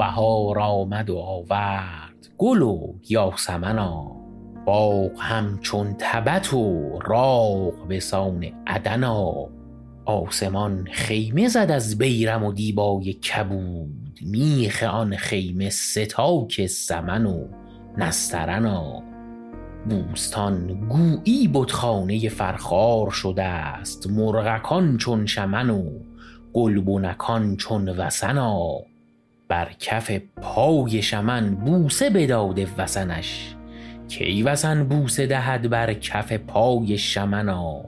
بهار آمد و آورد. گل و یاسمنا باغ همچون تبت و راغ به سان عدنا. آسمان خیمه زد از بیرم و دیبای کبود. میخ آن خیمه ستاک سمن و نسترنا. بوستان گویی بتخانه فرخار شده است. مرغکان چون شمن و گلبنکان چون وسنا بر کف پای شمن بوسه بداده وسنش کی وسن بوسه دهد بر کف پای شمنا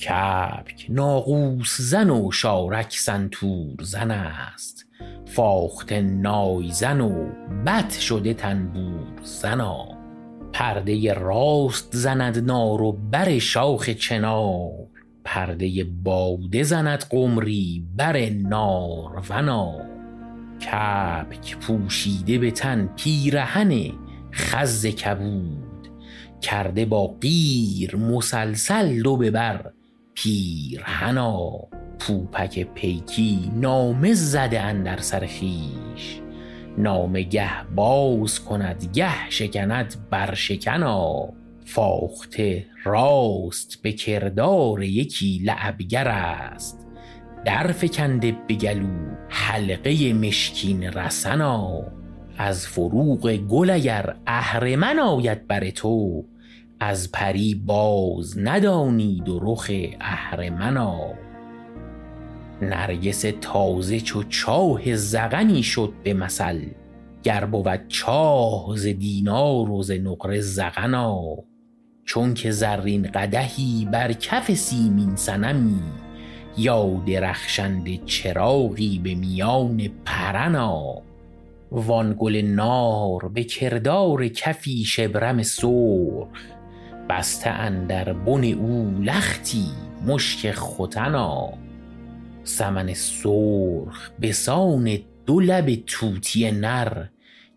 کبک ناقوس زن و شارک سنتور زن است. فاخته نایزن و بط شده تنبور زنا پرده راست زند نار و بر شاخ چنار. پرده باده زند قمری بر نارونا کبک پوشیده به تن پیرهن خز کبود کرده با قیر مسلسل دو به بر. پیرهنا پوپک پیکی نامه زده اندر سر خویش. نامه گه باز کند گه شکند بر شکنا فاخته راست به کردار یکی لعبگر است. در فکنده به حلقه مشکین رسنا. از فروغ گل اگر اهرمن آید بر تو از پری باز ندانید و رخ اهرمنا. نرگس تازه چو چاه زغنی شد به مثل گر بود چاه ز دینار و ز نقره زغنا. چونک زرین قدحی بر کف سیمین صنمی یا درخشنده چراغی به میان پرنا. وان گل نار به کردار کفی شبرم سرخ. بسته اندر بن او لختی مشک ختنا. سمن سرخ به سان دو لب طوطی نر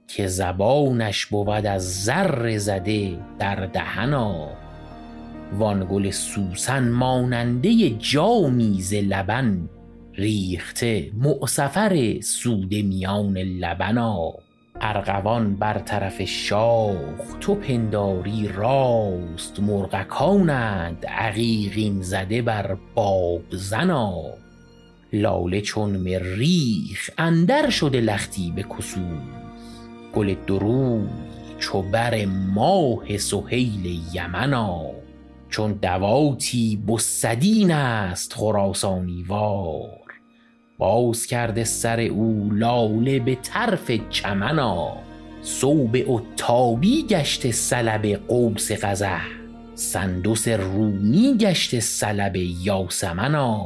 که زبانش بود از زر زده در دهنا. وان گل سوسن ماننده جامی ز لبن ریخته معصفر سوده میان لبنا ارغوان بر طرف شاخ تو پنداری راست مرغکانند عقیقین زده بر بابزنا لاله چون مریخ اندر شده لختی به کسوف گل دو روی چو بر ماه سهیل یمنا چون دواتی بسدین است خراسانی وار. باز کرده سر او لاله به طرف چمنا ثوب عتابی گشته سلب قوس قزح. سندس رومی گشته سلب یاسمنا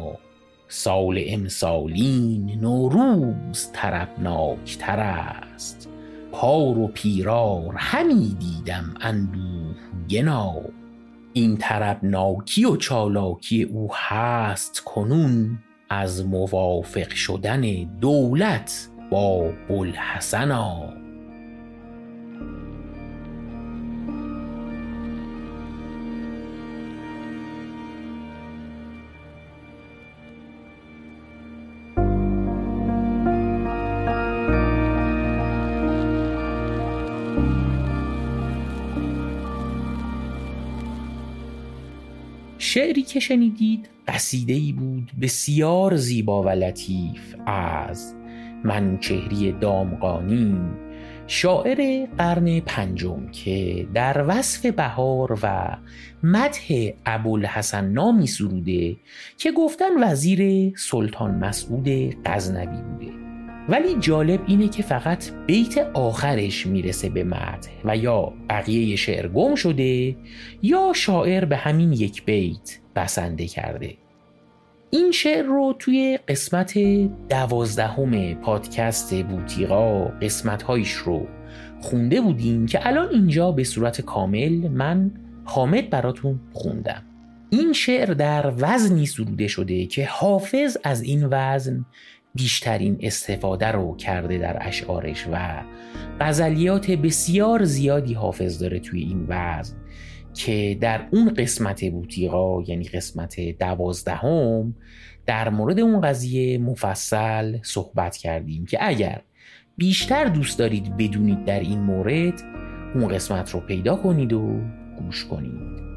سال امسالین نوروز طربناک تر است. پار و پیرار همی دیدم اندوهگنا این طربناکی و چالاکی او هست کنون از موافق شدن دولت با بوالحسنا. شعری که شنیدید قصیده ای بود بسیار زیبا و لطیف از منوچهری دامغانی شاعر قرن پنجم که در وصف بهار و مدح ابوالحسن نامی سروده که گفتن وزیر سلطان مسعود غزنوی بوده. ولی جالب اینه که فقط بیت آخرش می‌رسه به مدح و یا بقیه شعر گم شده یا شاعر به همین یک بیت بسنده کرده. این شعر رو توی قسمت دوازدهم پادکست بوتیقا قسمت هایش رو خونده بودیم که الان اینجا به صورت کامل من حامد براتون خوندم. این شعر در وزنی سروده شده که حافظ از این وزن بیشترین استفاده رو کرده در اشعارش و غزلیات بسیار زیادی حافظ داره توی این وزن که در اون قسمت بوتیقا یعنی قسمت دوازدهم در مورد اون قضیه مفصل صحبت کردیم که اگر بیشتر دوست دارید بدونید در این مورد اون قسمت رو پیدا کنید و گوش کنید.